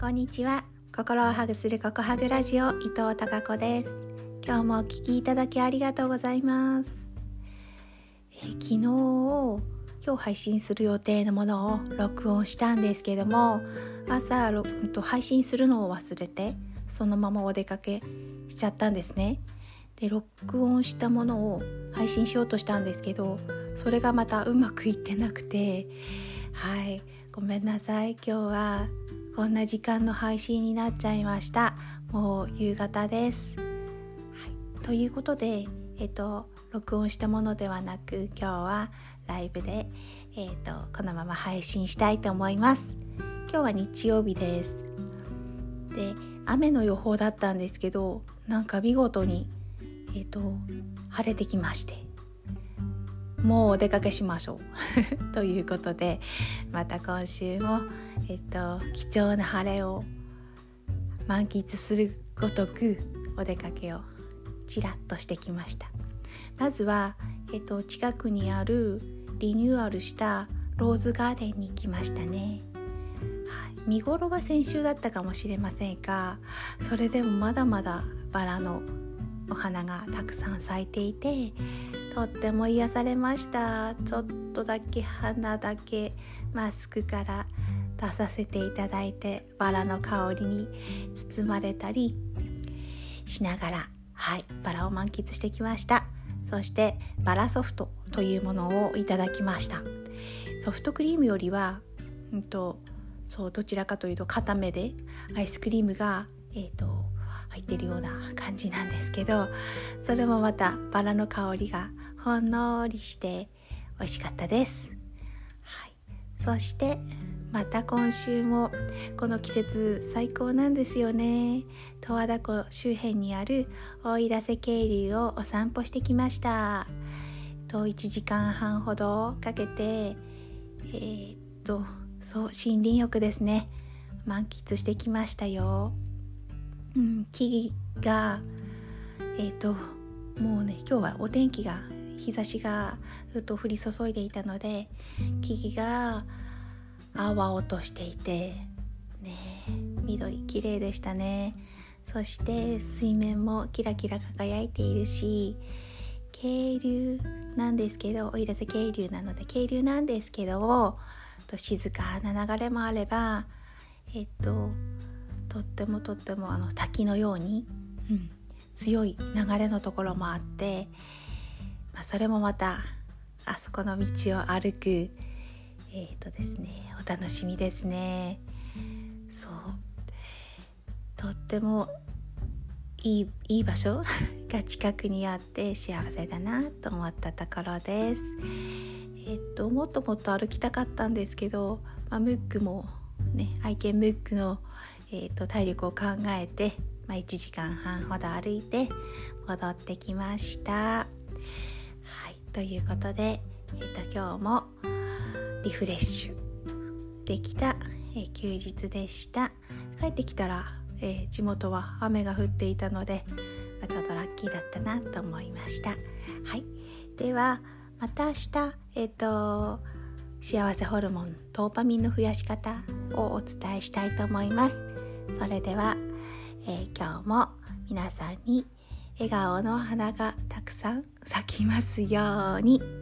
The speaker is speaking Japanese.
こんにちは。心をハグするココハグラジオ伊藤孝子です。今日もお聞きいただきありがとうございます。え昨日今日配信する予定のものを録音したんですけども朝ろうんと配信するのを忘れてそのままお出かけしちゃったんですね。で録音したものを配信しようとしたんですけどそれがまたうまくいってなくてはい。ごめんなさい。今日はこんな時間の配信になっちゃいました。もう夕方です、はい、ということでえっと録音したものではなく今日はライブでえっとこのまま配信したいと思います。今日は日曜日です。で雨の予報だったんですけどなんか見事にえっと晴れてきまして。もうお出かけしましょう。ということでまた今週も、えっと、貴重な晴れを満喫するごとくお出かけをちらっとしてきました。まずは、えっと、近くにあるリニューアルしたローズガーデンに行きましたね、はい、見頃は先週だったかもしれませんがそれでもまだまだバラのお花がたくさん咲いていてとっても癒されました。ちょっとだけ花だけマスクから出させていただいてバラの香りに包まれたりしながらはいバラを満喫してきました。そしてバラソフトというものをいただきました。ソフトクリームよりは、うんと、そうどちらかというと固めでアイスクリームが、えーと入ってるような感じなんですけどそれもまたバラの香りがほんのりして美味しかったです、はい、そしてまた今週もこの季節最高なんですよね。十和田湖周辺にある大井瀬渓流をお散歩してきました。と1時間半ほどかけてえー、っとそう森林浴ですね。満喫してきましたよ。うん、木々がえっ、ともうね今日はお天気が日差しがずっと降り注いでいたので木々が青々としていてね緑綺麗でしたね。そして水面もキラキラ輝いているし渓流なんですけどおいらせ渓流なので渓流なんですけどと静かな流れもあればえっととってもとってもあの滝のように、うん、強い流れのところもあって、まあ、それもまたあそこの道を歩くえっ、ー、とですねお楽しみですね。そう。とってもいいいい場所 が近くにあって幸せだなと思ったところです。えっ、ともっともっと歩きたかったんですけど、まあ、ムックもね愛犬ムックのえーと、体力を考えて、まあ、1時間半ほど歩いて戻ってきました。ということで、えーと、今日もリフレッシュできた、えー、休日でした。帰ってきたら、えー、地元は雨が降っていたので、ま、ちょっとラッキーだったなと思いました。はい、ではまた明日えっ、と幸せホルモンドーパミンの増やし方をお伝えしたいと思います。それでは、えー、今日も皆さんに笑顔の花がたくさん咲きますように。